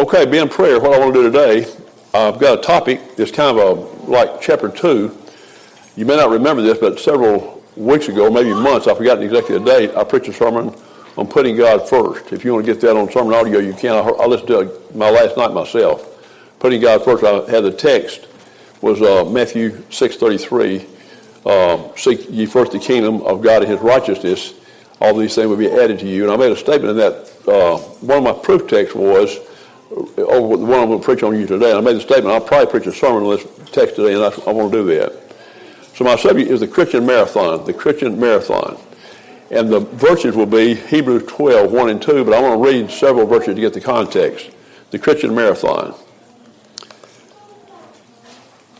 Okay, being prayer, what I want to do today, I've got a topic that's kind of a, like chapter 2. You may not remember this, but several weeks ago, maybe months, I forgot the date, I preached a sermon on putting God first. If you want to get that on sermon audio, you can. I, I listened to it my last night myself. Putting God first, I had the text, was uh, Matthew 6.33. Uh, Seek ye first the kingdom of God and his righteousness. All these things will be added to you. And I made a statement in that. Uh, one of my proof texts was, over the one I'm going to preach on you today. And I made the statement, I'll probably preach a sermon on this text today, and I, I want to do that. So my subject is the Christian marathon, the Christian marathon. And the verses will be Hebrews 12, 1 and 2, but I want to read several verses to get the context. The Christian marathon.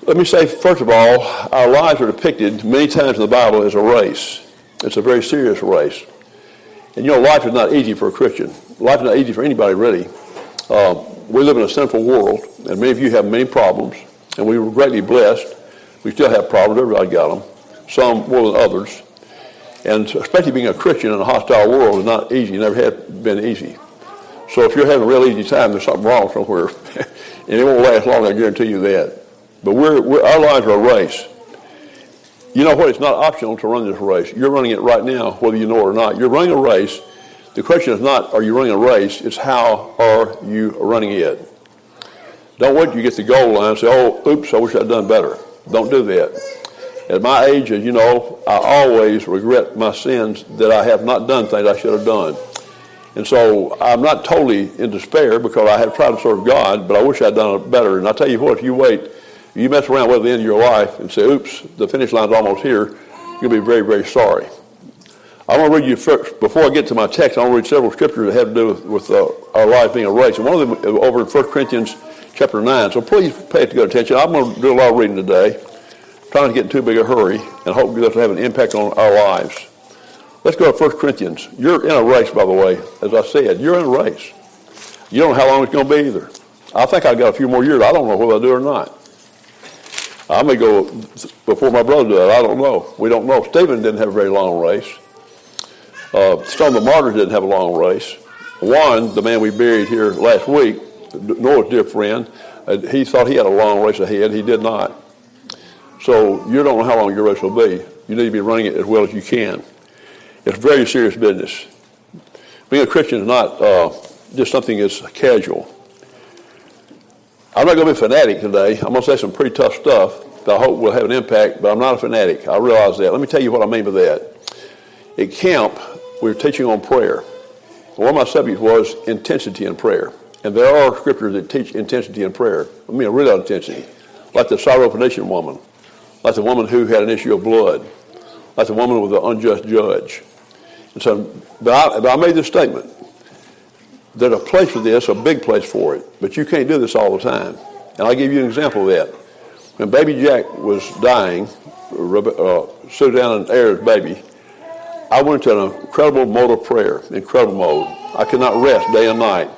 Let me say, first of all, our lives are depicted many times in the Bible as a race. It's a very serious race. And you know, life is not easy for a Christian. Life is not easy for anybody, really. Uh, we live in a sinful world, and many of you have many problems, and we were greatly blessed. We still have problems, everybody got them, some more than others. And especially being a Christian in a hostile world is not easy, never had been easy. So if you're having a real easy time, there's something wrong somewhere. and it won't last long, I guarantee you that. But we're, we're, our lives are a race. You know what? It's not optional to run this race. You're running it right now, whether you know it or not. You're running a race. The question is not, are you running a race? It's how are you running it? Don't wait till you get the goal line and say, oh, oops, I wish I'd done better. Don't do that. At my age, as you know, I always regret my sins that I have not done things I should have done. And so I'm not totally in despair because I have tried to serve God, but I wish I'd done it better. And I tell you what, if you wait, you mess around with the end of your life and say, oops, the finish line's almost here, you'll be very, very sorry. I want to read you first, before I get to my text, I want to read several scriptures that have to do with, with uh, our life being a race. And one of them over in 1 Corinthians chapter 9. So please pay good attention. I'm going to do a lot of reading today trying to get in too big a hurry and hope that will have an impact on our lives. Let's go to 1 Corinthians. You're in a race, by the way. As I said, you're in a race. You don't know how long it's going to be either. I think I've got a few more years. I don't know whether I do or not. I may go before my brother does. I don't know. We don't know. Stephen didn't have a very long race. Uh, Stone the Martyrs didn't have a long race. One, the man we buried here last week, Noah's dear friend, uh, he thought he had a long race ahead. He did not. So you don't know how long your race will be. You need to be running it as well as you can. It's very serious business. Being a Christian is not uh, just something that's casual. I'm not going to be a fanatic today. I'm going to say some pretty tough stuff that I hope will have an impact, but I'm not a fanatic. I realize that. Let me tell you what I mean by that. At camp, we were teaching on prayer. One of my subjects was intensity in prayer. And there are scriptures that teach intensity in prayer. I mean, real intensity. Like the Syrophoenician woman like the woman who had an issue of blood, like the woman with the unjust judge. And so, but I, but I made this statement. There's a place for this, a big place for it, but you can't do this all the time. And I'll give you an example of that. When baby Jack was dying, uh, Suzanne and Aaron's baby, I went into an incredible mode of prayer, incredible mode. I could not rest day and night.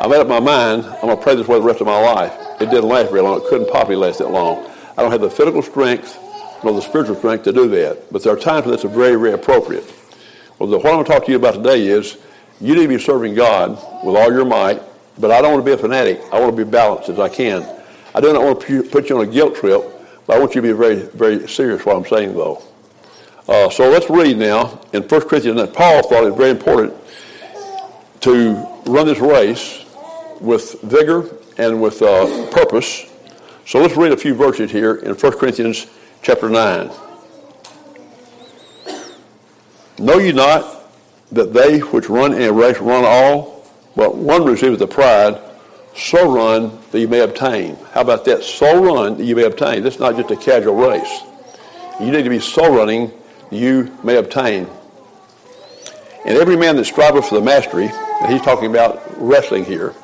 I made up my mind, I'm going to pray this way the rest of my life. It didn't last very long. It couldn't possibly last that long. I don't have the physical strength nor the spiritual strength to do that. But there are times when that's very, very appropriate. Well, the, what I'm going to talk to you about today is you need to be serving God with all your might, but I don't want to be a fanatic. I want to be balanced as I can. I do not want to put you on a guilt trip, but I want you to be very, very serious what I'm saying, though. Uh, so let's read now in 1 Corinthians that Paul thought it very important to run this race with vigor and with uh, purpose so let's read a few verses here in 1 Corinthians chapter 9. Know ye not that they which run in a race run all, but one receiveth the pride, so run that you may obtain. How about that? So run that you may obtain. This is not just a casual race. You need to be so running you may obtain. And every man that striveth for the mastery, and he's talking about wrestling here,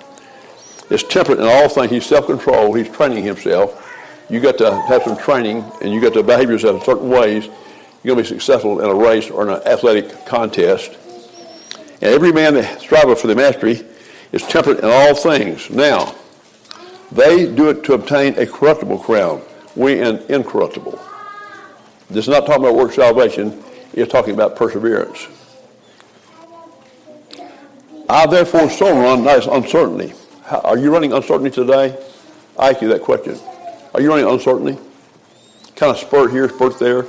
is temperate in all things. He's self-controlled. He's training himself. You got to have some training, and you got to behave yourself in certain ways. You're going to be successful in a race or in an athletic contest. And every man that striveth for the mastery is temperate in all things. Now, they do it to obtain a corruptible crown. We an incorruptible. This is not talking about work salvation. It's talking about perseverance. I therefore so run, that is uncertainty. Are you running uncertainty today? I ask you that question. Are you running uncertainty? Kind of spurt here, spurt there.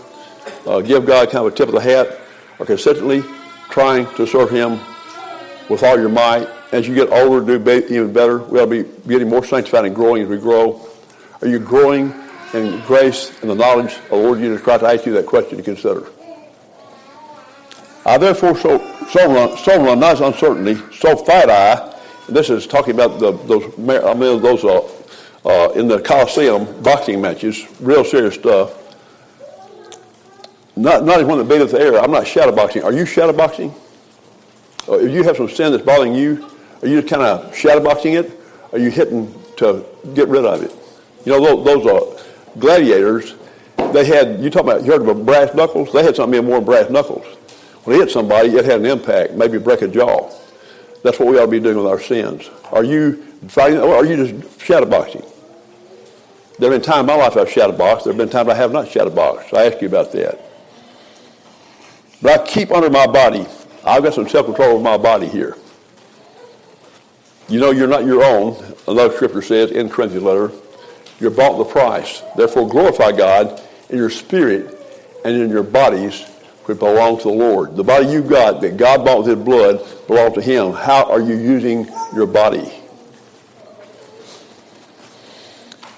Uh, give God kind of a tip of the hat, or consistently trying to serve Him with all your might. As you get older, do be, even better. We ought to be getting more sanctified and growing as we grow. Are you growing in grace and the knowledge of the Lord Jesus Christ? I ask you that question to consider. I therefore so so so run not uncertainty, so fight I. This is talking about the, those I mean those uh, uh, in the Coliseum boxing matches, real serious stuff. Not not even one that beateth the air. I'm not shadowboxing. Are you shadowboxing? Uh, if you have some sin that's bothering you, are you just kind of shadowboxing it? Are you hitting to get rid of it? You know, those, those are gladiators. They had, you talk about, you heard about brass knuckles? They had something more than brass knuckles. When they hit somebody, it had an impact, maybe break a jaw. That's what we ought to be doing with our sins. Are you fighting, or are you just shadowboxing? There have been times in my life I've shadowboxed. There have been times I have not shadowboxed. I ask you about that. But I keep under my body. I've got some self-control over my body here. You know you're not your own. Another scripture says in Corinthians letter, you're bought a price. Therefore glorify God in your spirit and in your bodies which belong to the Lord. The body you've got that God bought with his blood belongs to him. How are you using your body?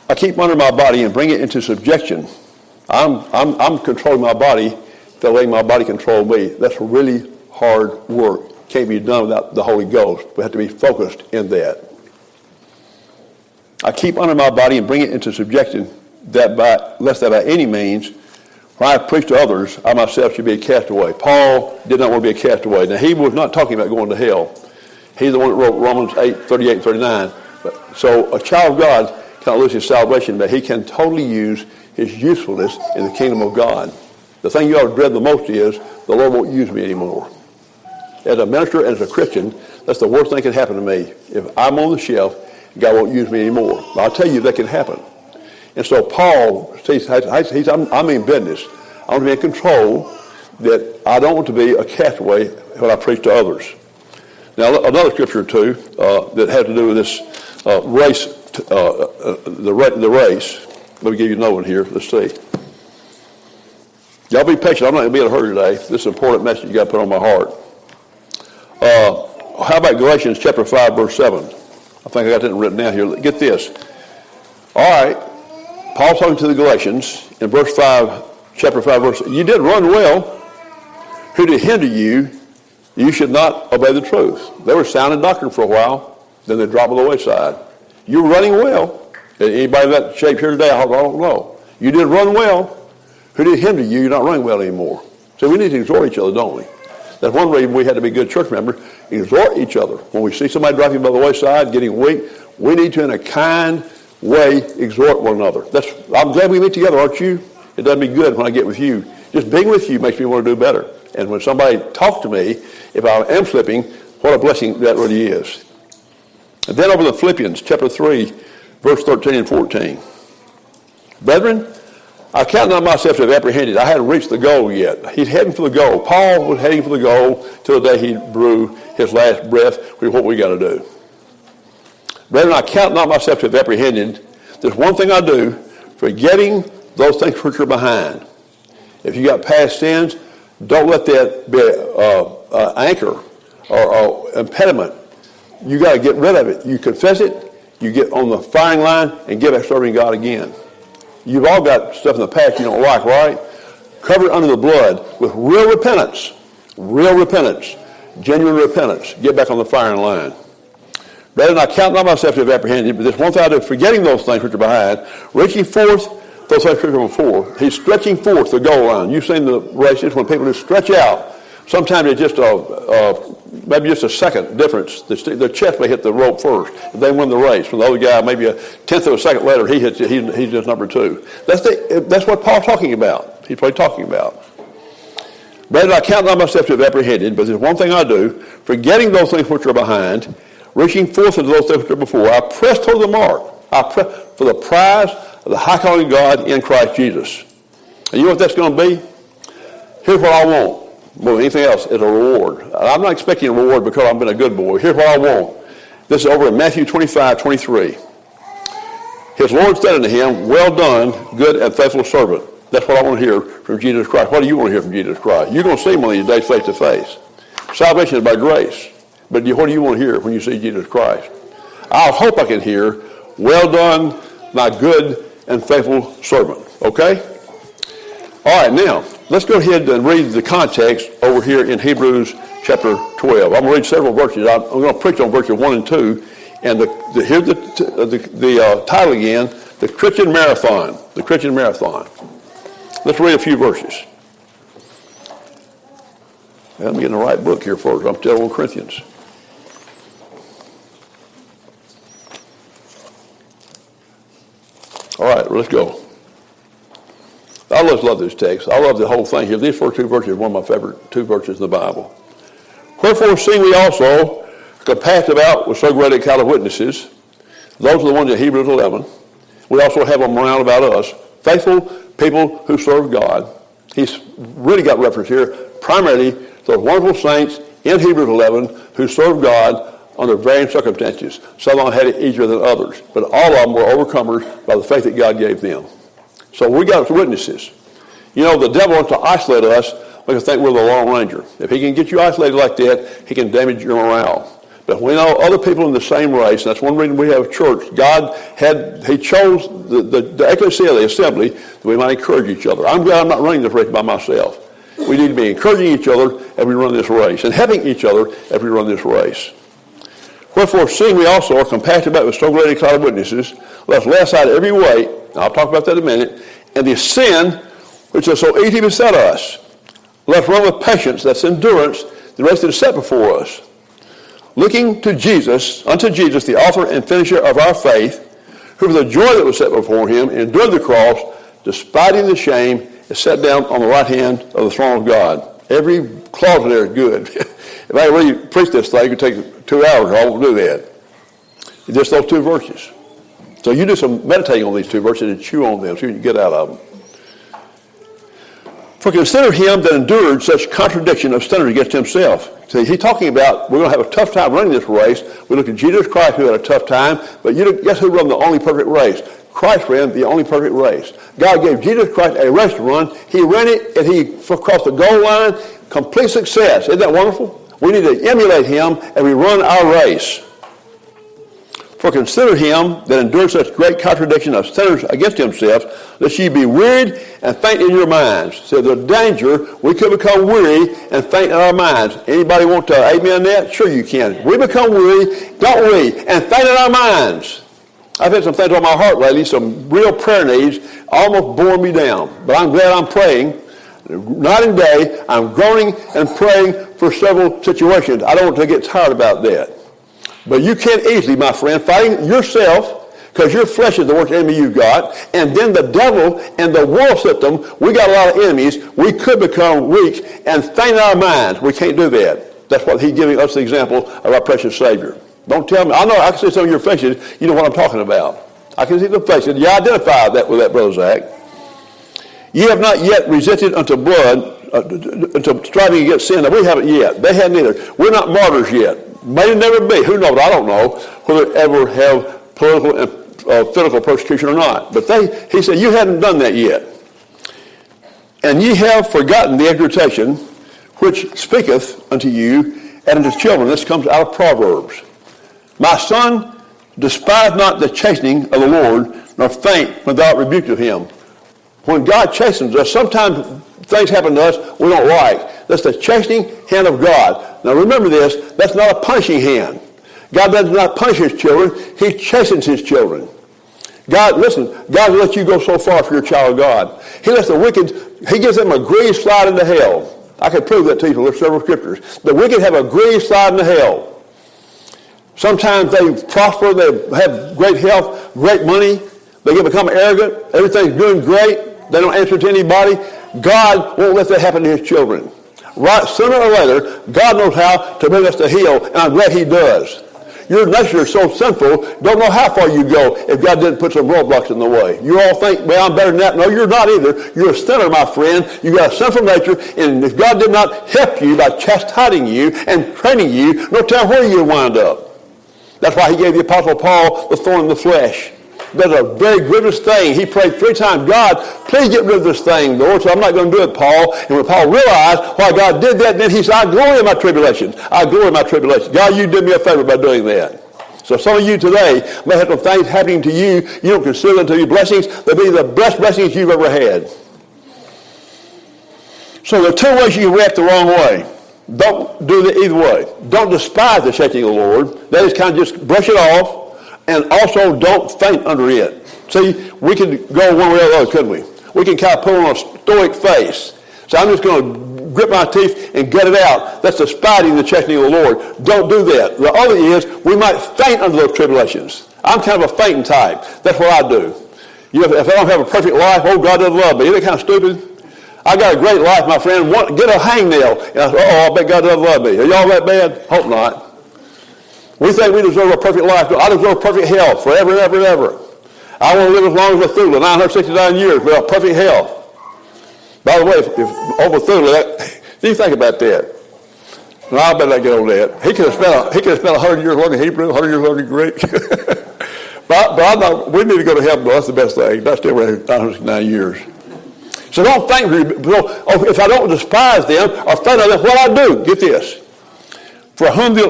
I keep under my body and bring it into subjection. I'm, I'm, I'm controlling my body, they're letting my body control me. That's really hard work. Can't be done without the Holy Ghost. We have to be focused in that. I keep under my body and bring it into subjection, that by, lest that by any means when I preach to others, I myself should be a castaway. Paul did not want to be a castaway. Now, he was not talking about going to hell. He's the one that wrote Romans 8, 38 39. But, so a child of God cannot lose his salvation, but he can totally use his usefulness in the kingdom of God. The thing you ought to dread the most is the Lord won't use me anymore. As a minister and as a Christian, that's the worst thing that can happen to me. If I'm on the shelf, God won't use me anymore. I'll tell you that can happen. And so Paul says, I'm, I'm in business. I want to be in control that I don't want to be a castaway when I preach to others. Now, another scripture two uh, that had to do with this uh, race, uh, uh, the, the race. Let me give you another one here. Let's see. Y'all be patient. I'm not going to be in a hurry today. This is an important message you got to put on my heart. Uh, how about Galatians chapter 5, verse 7? I think I got that written down here. Get this. All right. Paul talking to the Galatians in verse 5, chapter 5, verse, you did run well. Who did hinder you? You should not obey the truth. They were sound sounding doctrine for a while, then they dropped on the wayside. You were running well. Anybody in that shape here today, I don't know. You did run well. Who did hinder you? You're not running well anymore. So we need to exhort each other, don't we? That's one reason we had to be good church members. Exhort each other. When we see somebody dropping by the wayside, getting weak, we need to, in a kind, way exhort one another. That's, I'm glad we meet together, aren't you? It does me good when I get with you. Just being with you makes me want to do better. And when somebody talks to me, if I am slipping, what a blessing that really is. And then over the Philippians chapter 3, verse 13 and 14. Brethren, I count not myself to have apprehended. I hadn't reached the goal yet. He's heading for the goal. Paul was heading for the goal till the day he drew his last breath, which what we got to do. Brethren, I count not myself to have apprehended. There's one thing I do, forgetting those things which are behind. If you got past sins, don't let that be an uh, anchor or, or impediment. You got to get rid of it. You confess it, you get on the firing line, and get back serving God again. You've all got stuff in the past you don't like, right? Cover it under the blood with real repentance. Real repentance. Genuine repentance. Get back on the firing line. Rather than I count not myself to have apprehended, but this one thing forgetting those things which are behind, reaching forth those things which are before. He's stretching forth the goal line. You've seen the races when people just stretch out. Sometimes it's just a, a maybe just a second difference. The, the, chest may hit the rope first. They win the race. When the other guy, maybe a tenth of a second later, he hits he, he's just number two. That's, the, that's what Paul's talking about. He's probably talking about. Rather, I count not myself to have apprehended, but there's one thing I do, forgetting those things which are behind, reaching forth into those things which are before. I press toward the mark. I press for the prize of the high calling of God in Christ Jesus. And you know what that's going to be? Here's what I want. More than anything else is a reward. I'm not expecting a reward because I've been a good boy. Here's what I want. This is over in Matthew 25, 23. His Lord said unto him, Well done, good and faithful servant. That's what I want to hear from Jesus Christ. What do you want to hear from Jesus Christ? You're going to see one of these days face to face. Salvation is by grace. But what do you want to hear when you see Jesus Christ? I hope I can hear, Well done, my good and faithful servant. Okay? All right, now, let's go ahead and read the context over here in Hebrews chapter 12. I'm going to read several verses. I'm going to preach on verses 1 and 2. And the, the, here's the, the, the uh, title again, The Christian Marathon. The Christian Marathon. Let's read a few verses. Let me get in the right book here first. I'm still on Corinthians. All right, let's go. I always love this text. I love the whole thing here. These first two verses are one of my favorite two verses in the Bible. Wherefore, see we also compassed about with so great a cloud of witnesses, those are the ones in Hebrews 11. We also have them around about us. Faithful people who serve God. He's really got reference here, primarily those wonderful saints in Hebrews 11 who serve God under varying circumstances. Some of them had it easier than others, but all of them were overcomers by the faith that God gave them. So we got witnesses. You know, the devil wants to isolate us because think we're the Lone Ranger. If he can get you isolated like that, he can damage your morale. But we know other people in the same race, and that's one reason we have church. God had, he chose the, the, ecclesia, the assembly, that we might encourage each other. I'm glad I'm not running this race by myself. We need to be encouraging each other as we run this race and helping each other as we run this race. Wherefore, seeing we also are compassed about with so great a cloud of witnesses, let us lay aside every weight, I'll talk about that in a minute, and the sin which is so easily beset us. Let us run with patience, that's endurance, the race that is set before us looking to Jesus, unto Jesus, the author and finisher of our faith, who for the joy that was set before him endured the cross, despising the shame, is set down on the right hand of the throne of God. Every clause there is good. if I really preach this thing, it could take two hours. I won't do that. Just those two verses. So you do some meditating on these two verses and chew on them, what you get out of them. For consider him that endured such contradiction of sinners against himself. See, he's talking about we're going to have a tough time running this race. We look at Jesus Christ who had a tough time, but you guess who ran the only perfect race? Christ ran the only perfect race. God gave Jesus Christ a race to run. He ran it and he crossed the goal line. Complete success. Isn't that wonderful? We need to emulate him and we run our race. For consider him that endured such great contradiction of sinners against himself, lest ye be wearied and faint in your minds. So the danger, we could become weary and faint in our minds. Anybody want to amen that? Sure you can. We become weary, don't we? And faint in our minds. I've had some things on my heart lately, some real prayer needs, almost bore me down. But I'm glad I'm praying. Night and day, I'm groaning and praying for several situations. I don't want to get tired about that. But you can't easily, my friend, fighting yourself because your flesh is the worst enemy you've got. And then the devil and the world system, we got a lot of enemies. We could become weak and faint in our minds. We can't do that. That's what he's giving us the example of our precious Savior. Don't tell me. I know I can see some of your faces. You know what I'm talking about. I can see the faces. You identify that with that, Brother Zach. Ye have not yet resisted unto blood, uh, unto striving against sin. Now, we haven't yet. They haven't either. We're not martyrs yet. May never be. Who knows? I don't know whether ever have political and uh, physical persecution or not. But they, he said, you hadn't done that yet. And ye have forgotten the exhortation which speaketh unto you and unto children. This comes out of Proverbs. My son, despise not the chastening of the Lord, nor faint when thou art of him. When God chastens us, sometimes things happen to us we don't like. That's the chastening hand of God. Now remember this, that's not a punishing hand. God does not punish his children, he chastens his children. God, listen, God lets you go so far if you're a child of God. He lets the wicked, he gives them a green slide into hell. I can prove that to you. There's several scriptures. The wicked have a green slide into hell. Sometimes they prosper, they have great health, great money, they can become arrogant, everything's doing great, they don't answer to anybody. God won't let that happen to his children. Right, sooner or later, God knows how to bring us to heal, and I'm glad he does. Your nature is so sinful, don't know how far you go if God didn't put some roadblocks in the way. You all think, well, I'm better than that. No, you're not either. You're a sinner, my friend. You got a sinful nature, and if God did not help you by chastising you and training you, no telling where you wind up. That's why he gave the Apostle Paul the thorn in the flesh. That's a very grievous thing. He prayed three times, God, please get rid of this thing, Lord. So I'm not going to do it, Paul. And when Paul realized why God did that, then he said, I glory in my tribulation. I glory in my tribulation. God, you did me a favor by doing that. So some of you today may have some things happening to you. You don't consider them to be blessings. They'll be the best blessings you've ever had. So there are two ways you can react the wrong way. Don't do it either way. Don't despise the shaking of the Lord. That is kind of just brush it off. And also don't faint under it. See, we could go one way or the other, couldn't we? We can kind of put on a stoic face. So I'm just going to grip my teeth and get it out. That's despising the chastening of the Lord. Don't do that. The other is we might faint under those tribulations. I'm kind of a fainting type. That's what I do. You know, if I don't have a perfect life, oh, God doesn't love me. Isn't it kind of stupid? I got a great life, my friend. get a hangnail. oh, I bet God doesn't love me. Are y'all that bad? Hope not. We think we deserve a perfect life. I deserve perfect health forever and ever and ever. I want to live as long as Methuselah, 969 years, without perfect health. By the way, if, if old Methuselah, do you think about that? No, I better not get on that. He could have spent he could have spent 100 years learning Hebrew, 100 years learning Greek. but, but I'm not, we need to go to heaven. That's the best thing. That's still 969 years. So don't think, oh, if I don't despise them or on them, what I do, get this. For whom the,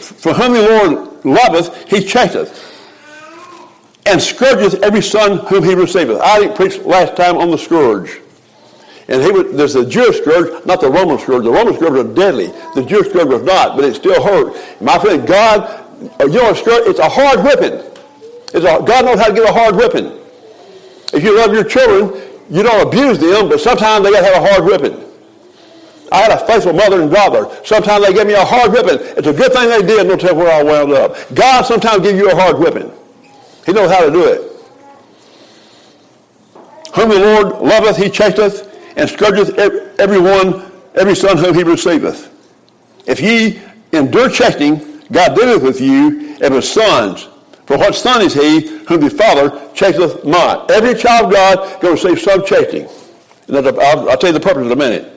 for whom the Lord loveth, he chasteneth, and scourgeth every son whom he receiveth. I preached last time on the scourge. And he was, there's the Jewish scourge, not the Roman scourge. The Roman scourge was deadly. The Jewish scourge was not, but it still hurt. My friend, God, uh, you know, a scourge, it's a hard whipping. It's a, God knows how to give a hard whipping. If you love your children, you don't abuse them, but sometimes they got to have a hard whipping. I had a faithful mother and father. Sometimes they gave me a hard whipping. It's a good thing they did. Don't tell where I wound up. God sometimes gives you a hard whipping. He knows how to do it. Whom the Lord loveth, he chasteneth, and scourgeth every one, every son whom he receiveth. If ye endure chastening, God dealeth with you as with sons. For what son is he whom the Father chasteneth not? Every child of God going to receive some chastening. I'll, I'll tell you the purpose in a minute.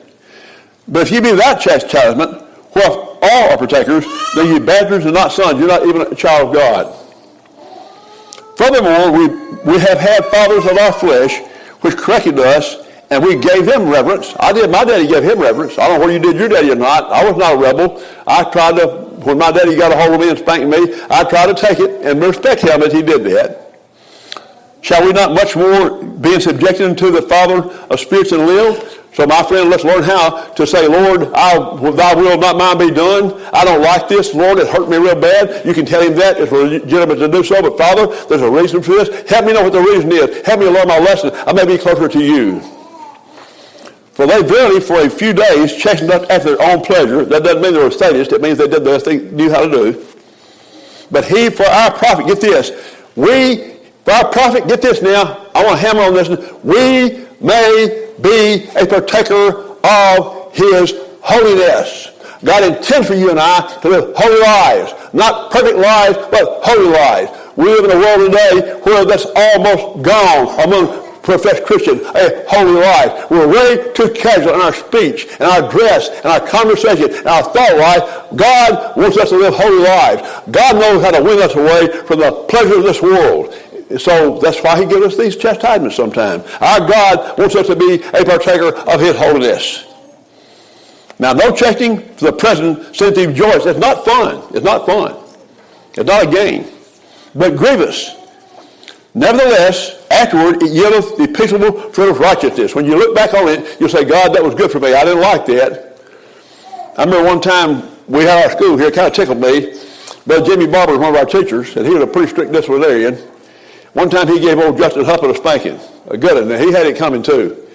But if you be without chastisement, well, all are partakers, then you bastards and not sons. You're not even a child of God. Furthermore, we, we have had fathers of our flesh which corrected us, and we gave them reverence. I did. My daddy gave him reverence. I don't know whether you did your daddy or not. I was not a rebel. I tried to, when my daddy got a hold of me and spanked me, I tried to take it and respect him as he did that. Shall we not much more be subjected to the Father of spirits and live? So, my friend, let's learn how to say, Lord, I, thy will, not mine, be done. I don't like this. Lord, it hurt me real bad. You can tell him that. It's legitimate to do so. But, Father, there's a reason for this. Help me know what the reason is. Help me learn my lesson. I may be closer to you. For they verily for a few days chastened us after their own pleasure. That doesn't mean they were sadists. It means they did the best they knew how to do. But he for our profit, get this, we, for our profit, get this now, I want to hammer on this, we may be a partaker of his holiness. God intends for you and I to live holy lives. Not perfect lives, but holy lives. We live in a world today where that's almost gone among professed Christians, a holy life. We're way too casual in our speech and our dress and our conversation and our thought life. God wants us to live holy lives. God knows how to win us away from the pleasure of this world. So that's why he gives us these chastisements sometimes. Our God wants us to be a partaker of his holiness. Now, no checking for the present sensitive joys. It's not fun. It's not fun. It's not a game. But grievous. Nevertheless, afterward it yieldeth the peaceable fruit of righteousness. When you look back on it, you'll say, God, that was good for me. I didn't like that. I remember one time we had our school here, it kind of tickled me. Brother Jimmy Barber was one of our teachers, and he was a pretty strict disciplinarian. One time he gave old Justin Huppet a spanking, a good one, and he had it coming too.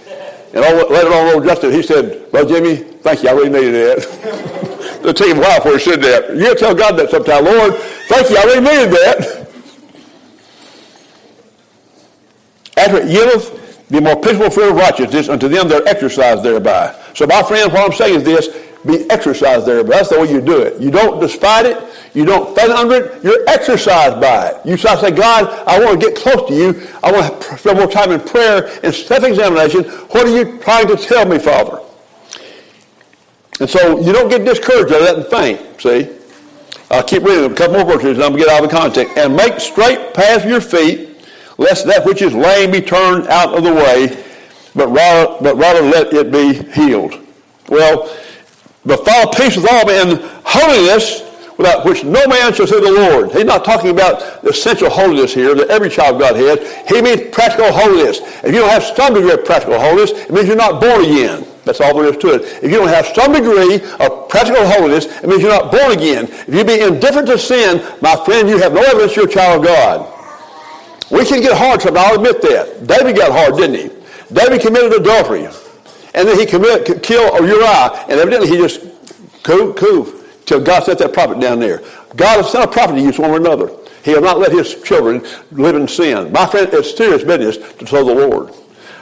And all, later on, old Justin, he said, well, Jimmy, thank you, I really needed that. Him a while before he said that. You tell God that sometime, Lord, thank you, I really needed that. After it yieldeth the more peaceful fear of righteousness unto them that are exercised thereby. So my friend, what I'm saying is this, be exercised there. But that's the way you do it. You don't despise it. You don't faint under it. You're exercised by it. You say, God, I want to get close to you. I want to spend more time in prayer and self-examination. What are you trying to tell me, Father? And so you don't get discouraged out of that and faint, see? I'll keep reading a couple more verses and I'm going to get out of the context. And make straight paths your feet, lest that which is lame be turned out of the way, but rather, but rather let it be healed. Well, but follow peace with all men, holiness, without which no man shall see the Lord. He's not talking about the essential holiness here that every child of God has. He means practical holiness. If you don't have some degree of practical holiness, it means you're not born again. That's all there is to it. If you don't have some degree of practical holiness, it means you're not born again. If you be indifferent to sin, my friend, you have no evidence you're a child of God. We can get hard sometimes, I'll admit that. David got hard, didn't he? David committed adultery. And then he committed, killed Uriah, and evidently he just coo, coo, till God sent that prophet down there. God has sent a prophet to use one or another. He has not let his children live in sin. My friend, it's serious business to serve the Lord.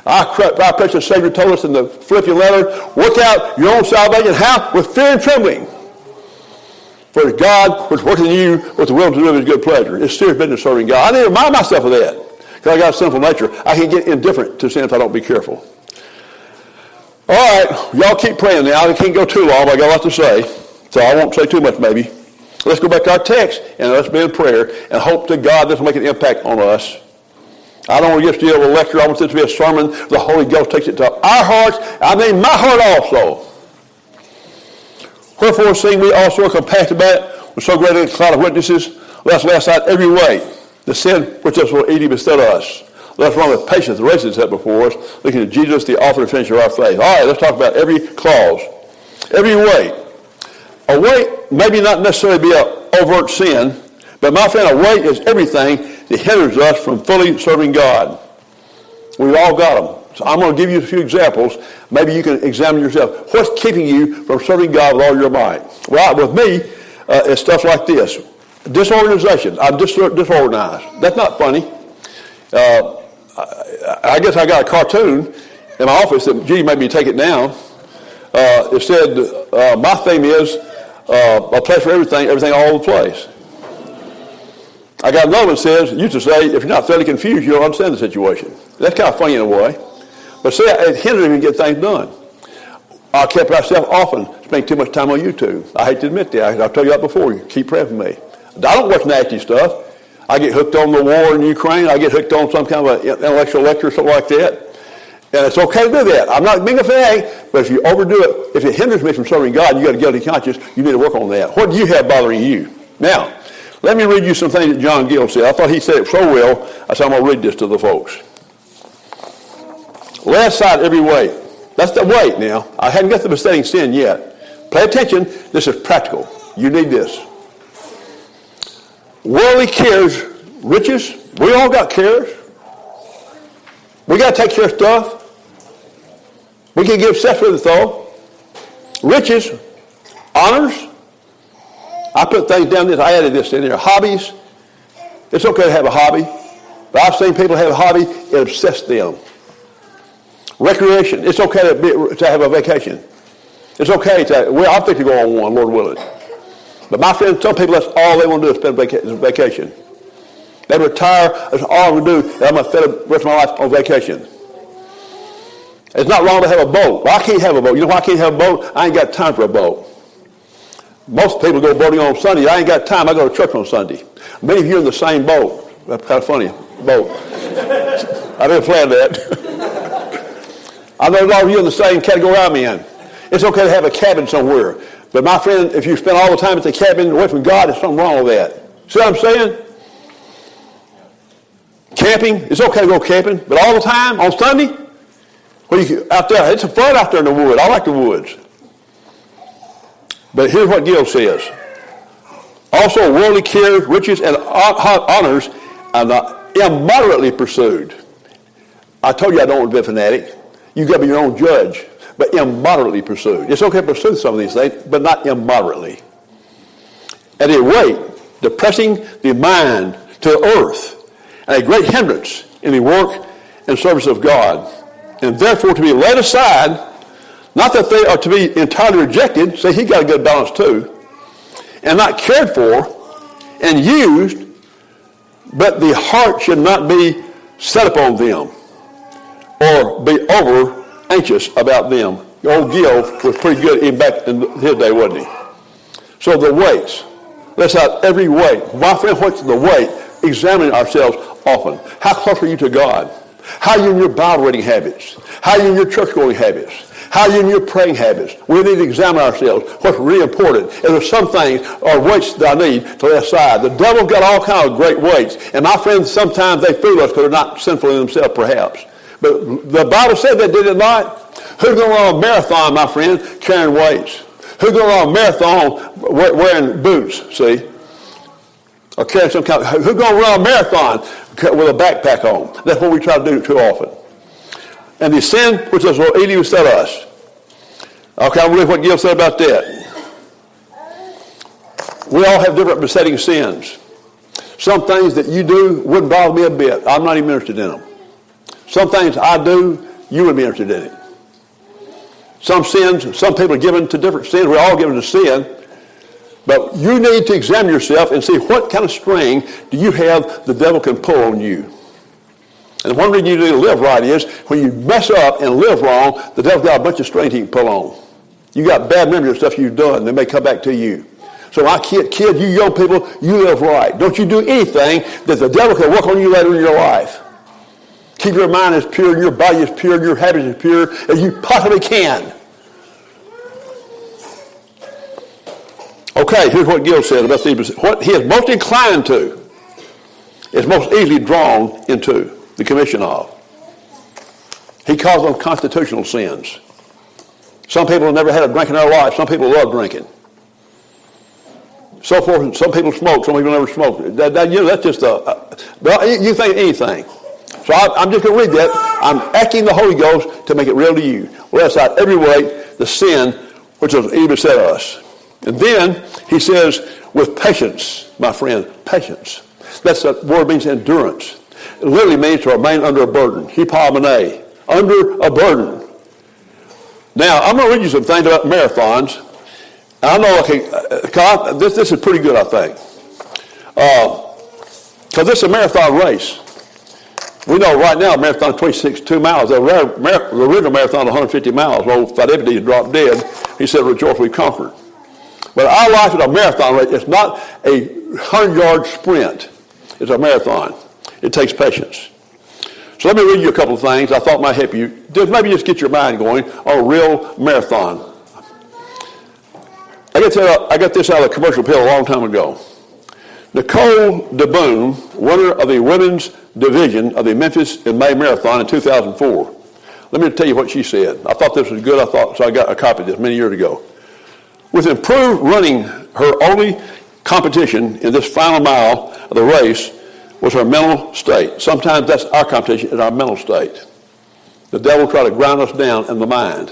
Our, our precious Savior told us in the Philippian letter, work out your own salvation. How? With fear and trembling. For God which working in you with the will to do his good pleasure. It's serious business serving God. I need to remind myself of that. Because I got a sinful nature. I can get indifferent to sin if I don't be careful. All right, y'all keep praying now. I can't go too long, but I got a lot to say. So I won't say too much maybe. Let's go back to our text and let's be in prayer and hope to God this will make an impact on us. I don't want to just give a lecture. I want this to be a sermon. The Holy Ghost takes it to our hearts. I mean my heart also. Wherefore, seeing we also are compassed about with so great a cloud of witnesses, let us lay aside every weight, the sin which us will easily beset us. Us run with patience the race that's set before us, looking at Jesus, the author and finisher of our faith. All right, let's talk about every clause, every weight. A weight maybe not necessarily be an overt sin, but my friend, a weight is everything that hinders us from fully serving God. We've all got them. So I'm going to give you a few examples. Maybe you can examine yourself. What's keeping you from serving God with all your might? Well, with me, uh, it's stuff like this. Disorganization. I'm dis- disorganized. That's not funny. Uh, I, I, guess I got a cartoon in my office that, Judy made me take it down. Uh, it said, uh, my theme is uh, a place for everything, everything all the place. I got another one that says, used to say, if you're not thoroughly confused, you don't understand the situation. That's kind of funny in a way. But see, it hindered me to get things done. I kept myself often spending too much time on YouTube. I hate to admit that. I've told you that before. You keep praying for me. I don't watch nasty stuff. I get hooked on the war in Ukraine. I get hooked on some kind of an intellectual lecture or something like that. And it's okay to do that. I'm not being a fanatic, but if you overdo it, if it hinders me from serving God, you got a guilty conscience, you need to work on that. What do you have bothering you? Now, let me read you some things that John Gill said. I thought he said it so well, I said I'm going to read this to the folks. Lay aside every weight. That's the weight now. I haven't got the besetting sin yet. Pay attention. This is practical. You need this. Worldly cares, riches. We all got cares. We got to take care of stuff. We can give sex with it though. Riches, honors. I put things down this. I added this in there. Hobbies. It's okay to have a hobby. But I've seen people have a hobby, it obsesses them. Recreation. It's okay to, be, to have a vacation. It's okay to, well, I'm thinking to go on one, Lord willing. But my friends, some people, that's all they want to do is spend vaca- vacation. They retire, that's all I'm going to do, and I'm going to spend the rest of my life on vacation. It's not wrong to have a boat. Well, I can't have a boat. You know why I can't have a boat? I ain't got time for a boat. Most people go boating on Sunday. I ain't got time. I go to church on Sunday. Many of you in the same boat. That's kind of funny. Boat. I didn't plan that. I know a lot of you in the same category I'm in. It's okay to have a cabin somewhere. But my friend, if you spend all the time at the cabin away from God, there's something wrong with that. See what I'm saying? Camping, it's okay to go camping, but all the time on Sunday, when you out there, it's fun out there in the woods. I like the woods. But here's what Gill says. Also, worldly cares, riches, and honors are not immoderately pursued. I told you I don't want to be a fanatic. You've got to be your own judge, but immoderately pursued. It's okay to pursue some of these things, but not immoderately. At a rate, depressing the mind to earth, and a great hindrance in the work and service of God, and therefore to be laid aside, not that they are to be entirely rejected, say he got a good balance too, and not cared for and used, but the heart should not be set upon them or be over anxious about them. Old Gill was pretty good back in his day, wasn't he? So the weights. Let's out every weight. My friend, what's the weight? Examining ourselves often. How close are you to God? How are you in your Bible reading habits? How are you in your church going habits? How are you in your praying habits? We need to examine ourselves. What's really important. And there's some things or weights that I need to lay aside. The devil's got all kinds of great weights. And my friends, sometimes they fool us because they're not sinful in themselves, perhaps. But the Bible said they did it not. Who's going to run a marathon, my friend, carrying weights? Who's going to run a marathon wearing boots, see? Or carrying some kind of, who's going to run a marathon with a backpack on? That's what we try to do too often. And the sin which is what Eli said us. Okay, I believe what Gill said about that. We all have different besetting sins. Some things that you do wouldn't bother me a bit. I'm not even interested in them. Some things I do, you would be interested in it. Some sins, some people are given to different sins. We're all given to sin. But you need to examine yourself and see what kind of string do you have the devil can pull on you. And one reason you need to live right is when you mess up and live wrong, the devil's got a bunch of strings he can pull on. You got bad memories of stuff you've done. They may come back to you. So I kid, kid, you young people, you live right. Don't you do anything that the devil can work on you later in your life. Keep your mind as pure and your body as pure and your habits as pure as you possibly can. Okay, here's what Gill said about Stephen. What he is most inclined to is most easily drawn into the commission of. He calls them constitutional sins. Some people have never had a drink in their life. Some people love drinking. So forth. Some people smoke. Some people never smoke. That, that, you know, that's just a, uh, a you think anything. So I, am just going to read that. I'm acting the Holy Ghost to make it real to you. Lay aside every weight, the sin which was even set us. And then he says, with patience, my friend, patience. That's the word means endurance. It literally means to remain under a burden. Hipomene, under a burden. Now, I'm going to read you some things about marathons. I know, uh, this, this is pretty good, I think. Because uh, this is a marathon race. We know right now marathon 26, two miles. The, original marathon 150 miles. Old Pheidippides dropped dead. He said, rejoice, we conquered. But our life is a marathon race. It's not a 100-yard sprint. It's a marathon. It takes patience. So let me read you a couple of things I thought might help you. Just maybe just get your mind going on a real marathon. I got this out of a Commercial Appeal a long time ago. Nicole DeBoom, winner of the women's division of the Memphis in May Marathon in 2004. Let me tell you what she said. I thought this was good. I thought so. I got a copy of this many years ago. With improved running, her only competition in this final mile of the race was her mental state. Sometimes that's our competition, is our mental state. The devil try to grind us down in the mind.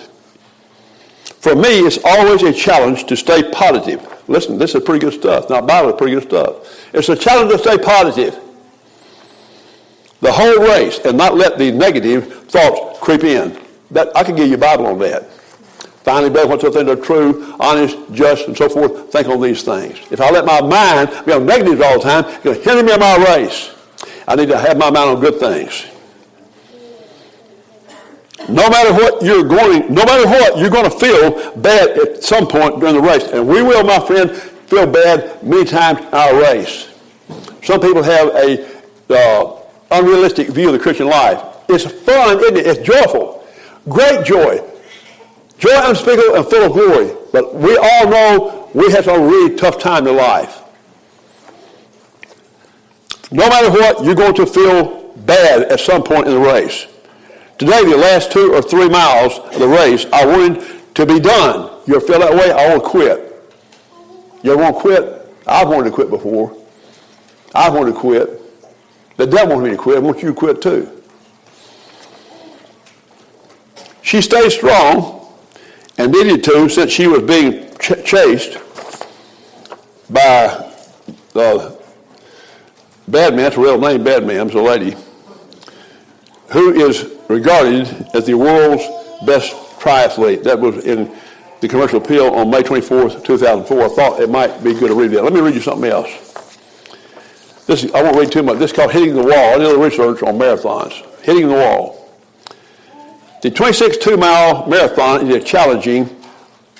For me, it's always a challenge to stay positive. Listen, this is pretty good stuff. Now, Bible is pretty good stuff. It's a challenge to stay positive. The whole race and not let the negative thoughts creep in. That I can give you a Bible on that. Finally, better whatsoever things are true, honest, just, and so forth, think on these things. If I let my mind be on negatives all the time, it's going to hinder me in my race. I need to have my mind on good things. No matter what you're going, no matter what, you're going to feel bad at some point during the race. And we will, my friend, feel bad many times in our race. Some people have a uh, unrealistic view of the Christian life. It's fun, isn't it? It's joyful. Great joy. Joy unspeakable and full of glory. But we all know we have some really tough time in life. No matter what, you're going to feel bad at some point in the race. Today, the last two or three miles of the race, I wanted to be done. You ever feel that way? I want to quit. You ever want to quit? I've wanted to quit before. I've wanted to quit. The devil wants me to quit. I want you to quit too. She stayed strong and needed to since she was being ch- chased by the Badmann, it's a real name, Badmann's a lady, who is regarded as the world's best triathlete. That was in the commercial appeal on May 24th, 2004. I thought it might be good to read that. Let me read you something else. This, I won't read too much. This is called Hitting the Wall. I did research on marathons. Hitting the Wall. The 26 two mile marathon is a challenging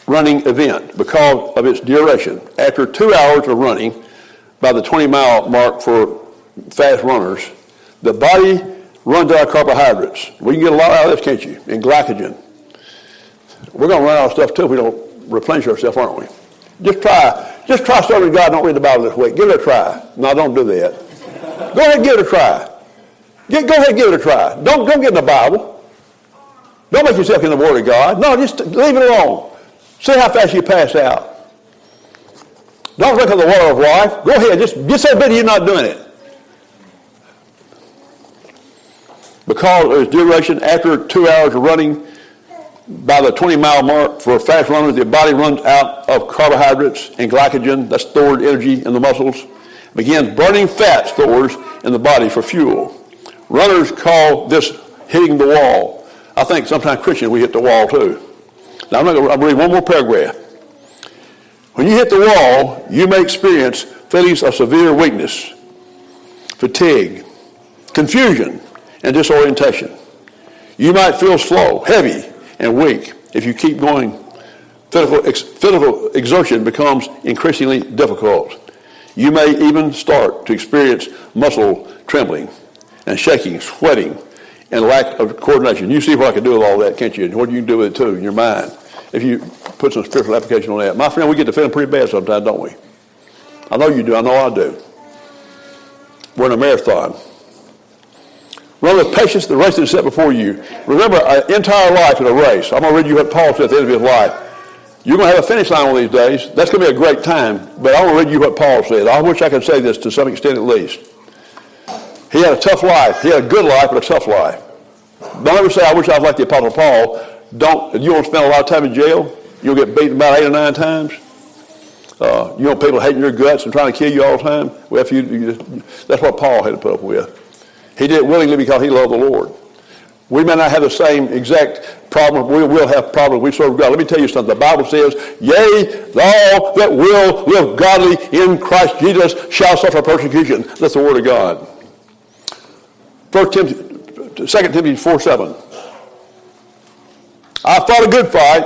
running event because of its duration. After two hours of running, by the 20 mile mark for fast runners, the body runs out carbohydrates. We can get a lot out of this, can't you? In glycogen. We're going to run out of stuff too if we don't replenish ourselves, aren't we? Just try. Just try serving God. Don't read the Bible this week. Give it a try. No, don't do that. Go ahead and give it a try. Get, go ahead and give it a try. Don't, don't get in the Bible. Don't make yourself in the Word of God. No, just leave it alone. See how fast you pass out. Don't look at the water of life. Go ahead. Just, just say better you're not doing it. Because of its duration, after two hours of running, by the 20 mile mark for fast runners, the body runs out of carbohydrates and glycogen, that's stored energy in the muscles, begins burning fat stores in the body for fuel. Runners call this hitting the wall. I think sometimes Christians, we hit the wall too. Now, I'm going to read one more paragraph. When you hit the wall, you may experience feelings of severe weakness, fatigue, confusion, and disorientation. You might feel slow, heavy, and weak if you keep going. Physical, ex- physical exertion becomes increasingly difficult. You may even start to experience muscle trembling and shaking, sweating, and lack of coordination. You see what I can do with all that, can't you? And what you can do with it too in your mind if you put some spiritual application on that. My friend, we get to feeling pretty bad sometimes, don't we? I know you do. I know I do. We're in a marathon. Run with patience the race that is set before you. Remember, an entire life is a race. I'm going to read you what Paul said at the end of his life. You're going to have a finish line one of these days. That's going to be a great time. But I want to read you what Paul said. I wish I could say this to some extent at least. He had a tough life. He had a good life, but a tough life. Don't ever say, I wish I was like the Apostle Paul. Don't, you won't spend a lot of time in jail. You'll get beaten about eight or nine times. Uh, you want people hating your guts and trying to kill you all the time. Well, if you, you that's what Paul had to put up with. He did it willingly because he loved the Lord. We may not have the same exact problem. We will have problems. We serve God. Let me tell you something. The Bible says, Yea, all that will live godly in Christ Jesus shall suffer persecution. That's the word of God. 1 Timothy, 2 Timothy 4 7. I fought a good fight.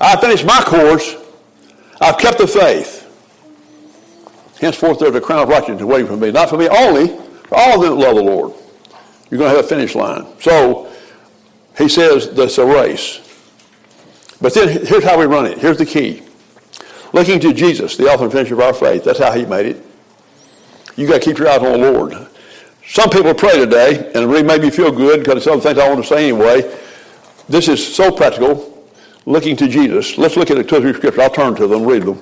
I finished my course. I've kept the faith. Henceforth, there's a crown of righteousness waiting for me. Not for me only, all that love the Lord. You're going to have a finish line. So, he says that's a race. But then here's how we run it. Here's the key. Looking to Jesus, the author and finisher of our faith. That's how he made it. You got to keep your eyes on the Lord. Some people pray today, and it really made me feel good because it's other things I want to say anyway. This is so practical. Looking to Jesus. Let's look at two or three scriptures. I'll turn to them, read them.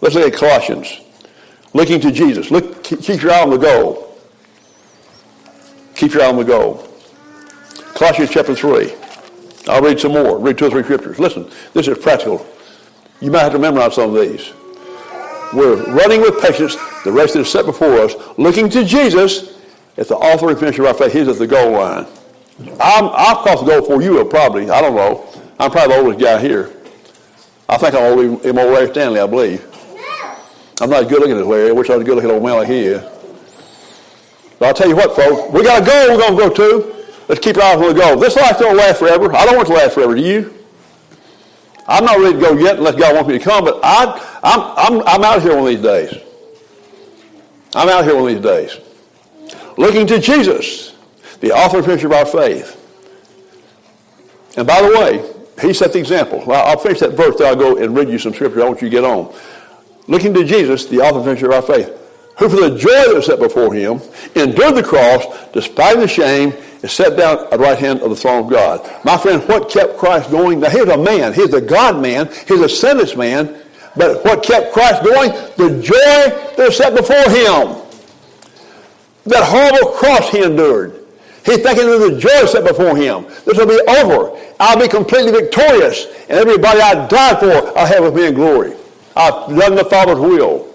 Let's look at Colossians. Looking to Jesus. Look, keep your eye on the goal. Keep your eye on the goal. Colossians chapter 3. I'll read some more. Read two or three scriptures. Listen, this is practical. You might have to memorize some of these. We're running with patience the race that is set before us, looking to Jesus as the author and finisher of our faith. He's at the goal line. I'm, I'll cross the goal for you, uh, probably. I don't know. I'm probably the oldest guy here. I think I'm older than Larry Stanley, I believe. I'm not good looking as Larry. I wish I was good looking at old man like he is. I'll tell you what, folks, we got a goal we're going to go to. Let's keep our eyes on the goal. This life don't last forever. I don't want it to last forever. Do you? I'm not ready to go yet unless God wants me to come, but I, I'm, I'm, I'm out here one of these days. I'm out here one of these days. Looking to Jesus, the author and finisher of our faith. And by the way, he set the example. I'll finish that verse, then I'll go and read you some scripture. I want you to get on. Looking to Jesus, the author and finisher of our faith who for the joy that was set before him endured the cross, despising the shame, and sat down at the right hand of the throne of God. My friend, what kept Christ going? Now here's a man. He's a God man. He's a sinless man. But what kept Christ going? The joy that was set before him. That horrible cross he endured. He's thinking of the joy set before him. This will be over. I'll be completely victorious. And everybody I died for, I'll have with me in glory. I've done the Father's will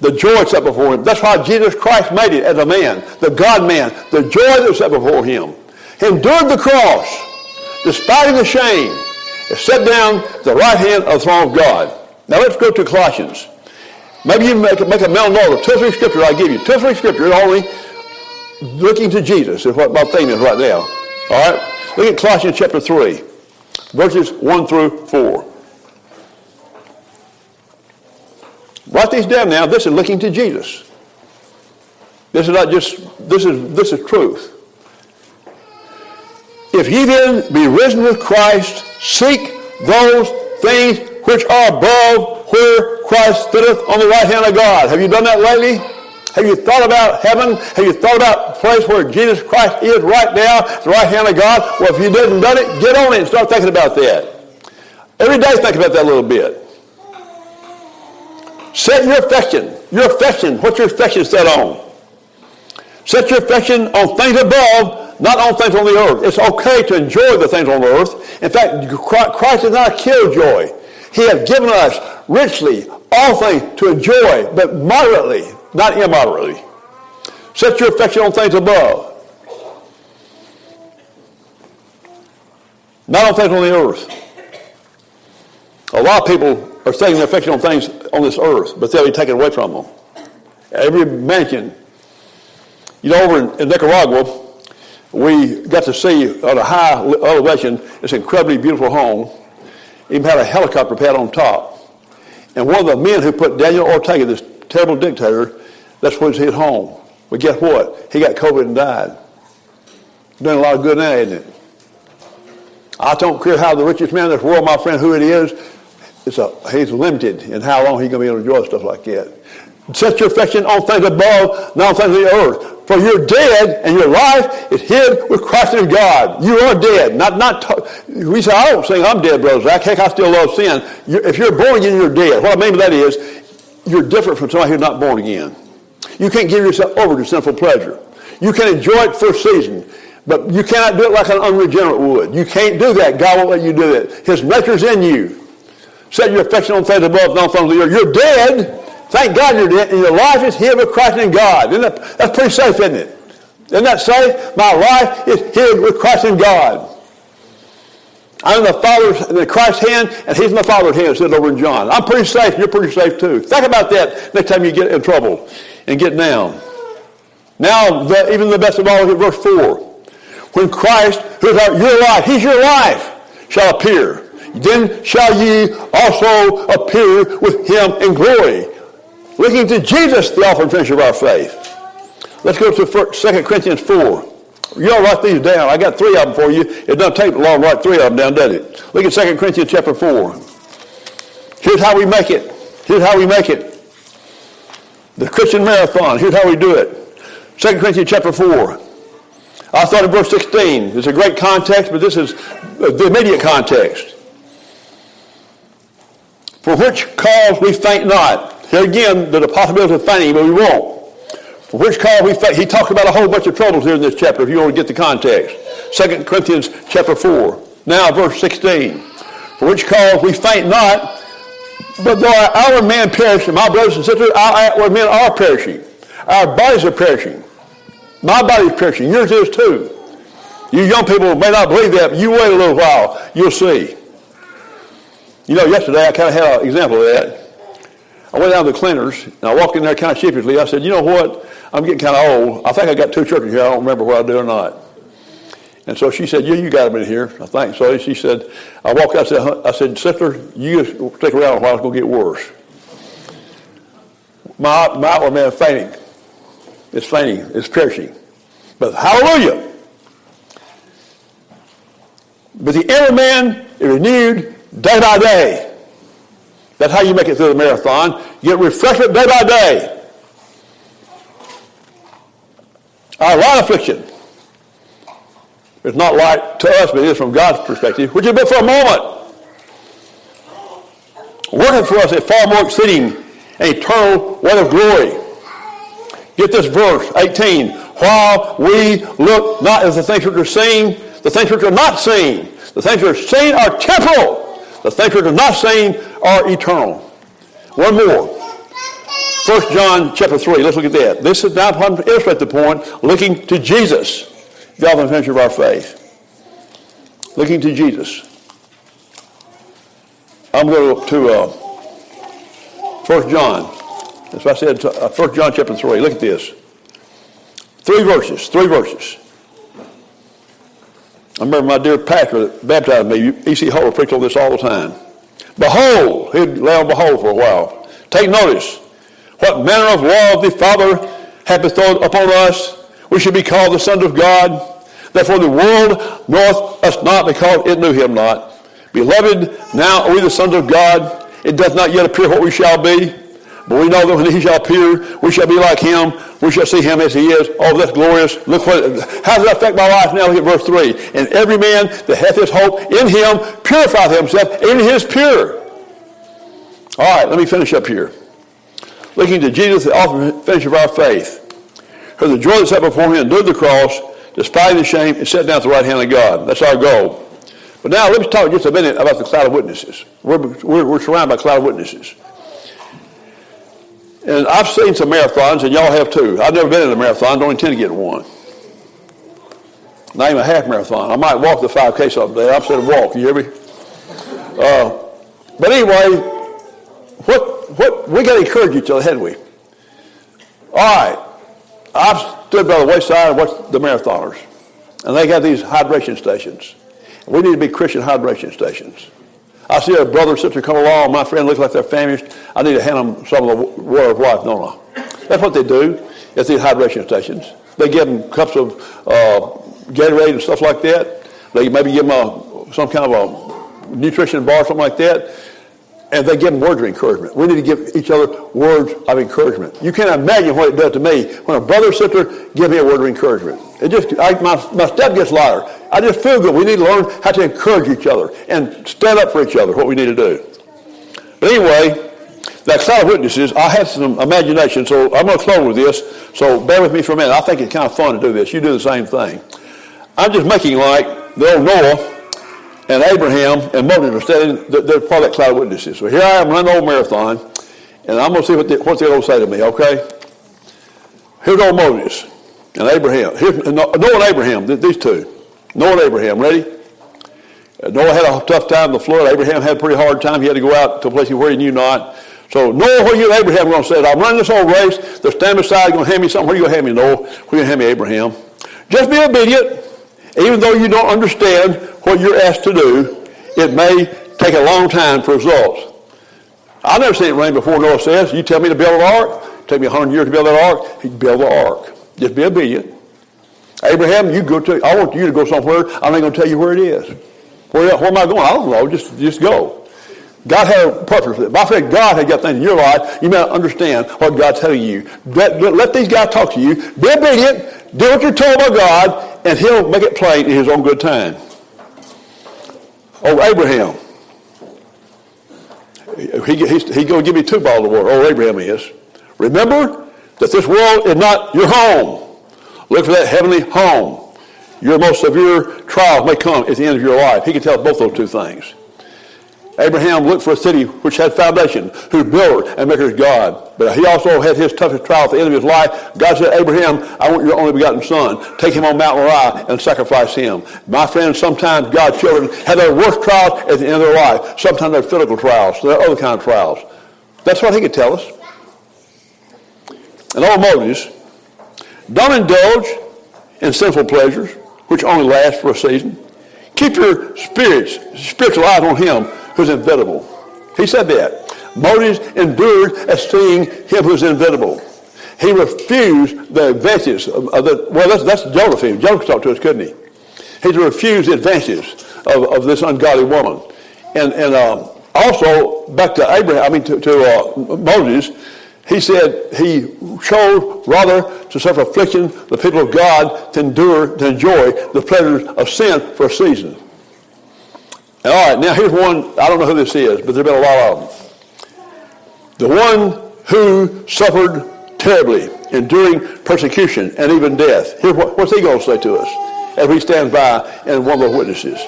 the joy set before him. That's why Jesus Christ made it as a man, the God man, the joy that was set before him. He endured the cross, despising the shame, and sat down at the right hand of the throne of God. Now let's go to Colossians. Maybe you make, make a mental note of two or three scriptures I give you. Two or three scriptures only looking to Jesus is what my theme is right now. All right? Look at Colossians chapter 3, verses 1 through 4. Write these down now. This is looking to Jesus. This is not just, this is, this is truth. If ye then be risen with Christ, seek those things which are above where Christ sitteth on the right hand of God. Have you done that lately? Have you thought about heaven? Have you thought about the place where Jesus Christ is right now, the right hand of God? Well, if you didn't done it, get on it and start thinking about that. Every day think about that a little bit. Set your affection, your affection, what's your affection set on? Set your affection on things above, not on things on the earth. It's okay to enjoy the things on the earth. In fact, Christ is not a killjoy. He has given us richly all things to enjoy, but moderately, not immoderately. Set your affection on things above. Not on things on the earth. A lot of people are setting their affection on things on this earth, but they'll be taken away from them. Every mansion, you know, over in, in Nicaragua, we got to see on a high elevation this incredibly beautiful home. Even had a helicopter pad on top. And one of the men who put Daniel Ortega, this terrible dictator, that's was his home. But guess what? He got COVID and died. Doing a lot of good now, isn't it? I don't care how the richest man in this world, my friend, who it is, it's a, he's limited in how long he's going to be able to enjoy stuff like that. Set your affection on things above, not on things of the earth. For you're dead, and your life is hid with Christ in God. You are dead. Not, not. We say, I don't say I'm dead, brother Zach. Heck, I still love sin. You're, if you're born again, you're dead. What I mean by that is, you're different from somebody who's not born again. You can't give yourself over to sinful pleasure. You can enjoy it for a season, but you cannot do it like an unregenerate would. You can't do that. God won't let you do it. His nature's in you. Set your affection on things above, not on the earth. You're dead. Thank God you're dead, and your life is hid with Christ in God. Isn't that, that's pretty safe, isn't it? Isn't that safe? My life is hid with Christ in God. I'm in the Father's, in Christ's hand, and He's in the Father's hand, sitting over in John. I'm pretty safe. You're pretty safe too. Think about that next time you get in trouble and get down. Now, the, even the best of all, is verse 4. When Christ, who is our, your life, He's your life, shall appear then shall ye also appear with him in glory. Looking to Jesus, the author and finisher of our faith. Let's go to 2 Corinthians 4. You all write these down. I got three of them for you. It doesn't take long to write three of them down, does it? Look at 2 Corinthians chapter 4. Here's how we make it. Here's how we make it. The Christian marathon. Here's how we do it. 2 Corinthians chapter 4. I in verse 16. It's a great context, but this is the immediate context. For which cause we faint not. Here again, there's a possibility of fainting, but we won't. For which cause we faint. He talks about a whole bunch of troubles here in this chapter, if you want to get the context. 2 Corinthians chapter 4. Now, verse 16. For which cause we faint not, but though our outer man perish, my brothers and sisters, our outward men are perishing. Our bodies are perishing. My body's is perishing. Yours is too. You young people may not believe that, but you wait a little while, you'll see. You know, yesterday I kind of had an example of that. I went down to the cleaners, and I walked in there kind of sheepishly. I said, you know what? I'm getting kind of old. I think I got two churches here. I don't remember what I do or not. And so she said, yeah, you got them in here. I think so. She said, I walked out, I said, I said sister, you stick around a while. It's going to get worse. My, my outward man fainting. It's fainting. It's perishing. But hallelujah. But the inner man is renewed day by day. That's how you make it through the marathon. You get refreshment day by day. Our light affliction is not light to us, but it is from God's perspective, which is but for a moment. Working for us a far more exceeding and eternal weight of glory. Get this verse, 18. While we look not at the things which are seen, the things which are not seen, the things which are seen are temporal the things that are not seen are eternal. One more. 1 John chapter 3. Let's look at that. This is now to illustrate the point, looking to Jesus, the author and finisher of our faith. Looking to Jesus. I'm going to uh, 1 John. That's what I said, uh, 1 John chapter 3. Look at this. Three verses. Three verses. I remember my dear pastor that baptized me, E.C. Hall, preached on this all the time. Behold, he'd lay on behold for a while. Take notice. what manner of love the Father hath bestowed upon us, we should be called the sons of God. Therefore the world knoweth us not because it knew him not. Beloved, now are we the sons of God. It doth not yet appear what we shall be. But we know that when he shall appear, we shall be like him. We shall see him as he is. Oh, that's glorious. Look what, how does that affect my life now? Look at verse 3. And every man that hath his hope in him purifieth himself, in his pure. All right, let me finish up here. Looking to Jesus, the author and of our faith, who the joy that set before him endured the cross, despising the shame, and sat down at the right hand of God. That's our goal. But now let's talk just a minute about the cloud of witnesses. We're, we're, we're surrounded by cloud of witnesses. And I've seen some marathons, and y'all have too. I've never been in a marathon, don't intend to get one. Not even a half marathon. I might walk the 5K someday. I'm saying walk, you hear me? Uh, but anyway, what, what, we got to encourage each other, hadn't we? All right. I've stood by the wayside and watched the marathoners, and they got these hydration stations. We need to be Christian hydration stations. I see a brother or sister come along, my friend looks like they're famished. I need to hand them some of the water of life. No, no. That's what they do at these hydration stations. They give them cups of uh, Gatorade and stuff like that. They maybe give them a, some kind of a nutrition bar, something like that and they give them words of encouragement. We need to give each other words of encouragement. You can't imagine what it does to me when a brother or sister give me a word of encouragement. It just I, my, my step gets lighter. I just feel good. We need to learn how to encourage each other and stand up for each other, what we need to do. But anyway, that cloud of witnesses, I have some imagination, so I'm going to close with this. So bear with me for a minute. I think it's kind of fun to do this. You do the same thing. I'm just making like the old Noah and Abraham and Moses are standing, they're part of that cloud of witnesses. So here I am running the old marathon, and I'm going to see what, they, what going to say to me, okay? Here's old Moses and Abraham. Here's Noah and Abraham, these two. Noah and Abraham, ready? Uh, Noah had a tough time in the flood. Abraham had a pretty hard time. He had to go out to a place where he knew not. So Noah, what you and Abraham going to say? I'm running this old race. They're standing beside, going to hand me something. Where you going to hand me, Noah? Where you going to hand me, Abraham? Just be obedient. Even though you don't understand what you're asked to do, it may take a long time for results. I've never seen it rain before, Noah says. You tell me to build an ark, take me 100 years to build that ark, he'd build the ark. Just be obedient. Abraham, you go to, I want you to go somewhere, I'm not going to tell you where it is. Where, where am I going? I don't know, just, just go. God had a purpose for it. By faith, God had got things in your life. You may not understand what God's telling you. Let, let these guys talk to you. Be obedient. Do what you're told by God and he'll make it plain in his own good time. Oh, Abraham. He, he's, he's going to give me two bottles of water. Oh, Abraham is. Remember that this world is not your home. Look for that heavenly home. Your most severe trial may come at the end of your life. He can tell both those two things. Abraham looked for a city which had foundation, whose builder and maker is God. But he also had his toughest trial at the end of his life. God said, Abraham, I want your only begotten son. Take him on Mount Moriah and sacrifice him. My friends, sometimes God's children have their worst trials at the end of their life. Sometimes they're physical trials. There are other kind of trials. That's what he could tell us. And old Moses, don't indulge in sinful pleasures, which only last for a season. Keep your spirits, spiritual eyes on him who's invisible. He said that. Moses endured as seeing him who's invisible. He refused the advances of, of the, well, that's, that's Jonah. Jonah talked to us, couldn't he? He refused the advances of, of this ungodly woman. And, and um, also, back to Abraham, I mean, to, to uh, Moses, he said he chose rather to suffer affliction, the people of God, to endure, to enjoy the pleasures of sin for a season. All right, now here's one, I don't know who this is, but there have been a lot of them. The one who suffered terribly, enduring persecution and even death. Here, what, what's he going to say to us as we stand by and one of the witnesses?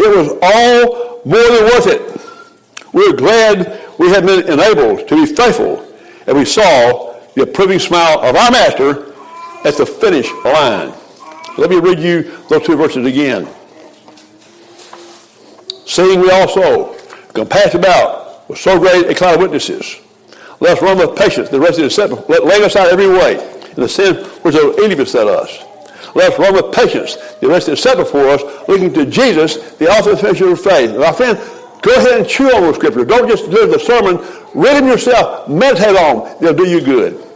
It was all more than worth it. We're glad we had been enabled to be faithful and we saw the approving smile of our master at the finish line. Let me read you those two verses again. Seeing we also compass about with so great a cloud of witnesses. Let us run with patience the rest of the set, laying aside every weight and the sin which easily beset us. Let us run with patience the rest of the set before us, looking to Jesus, the author and finisher of faith. My friend, Go ahead and chew on the scripture. Don't just live the sermon. Read them yourself. Meditate on them. They'll do you good.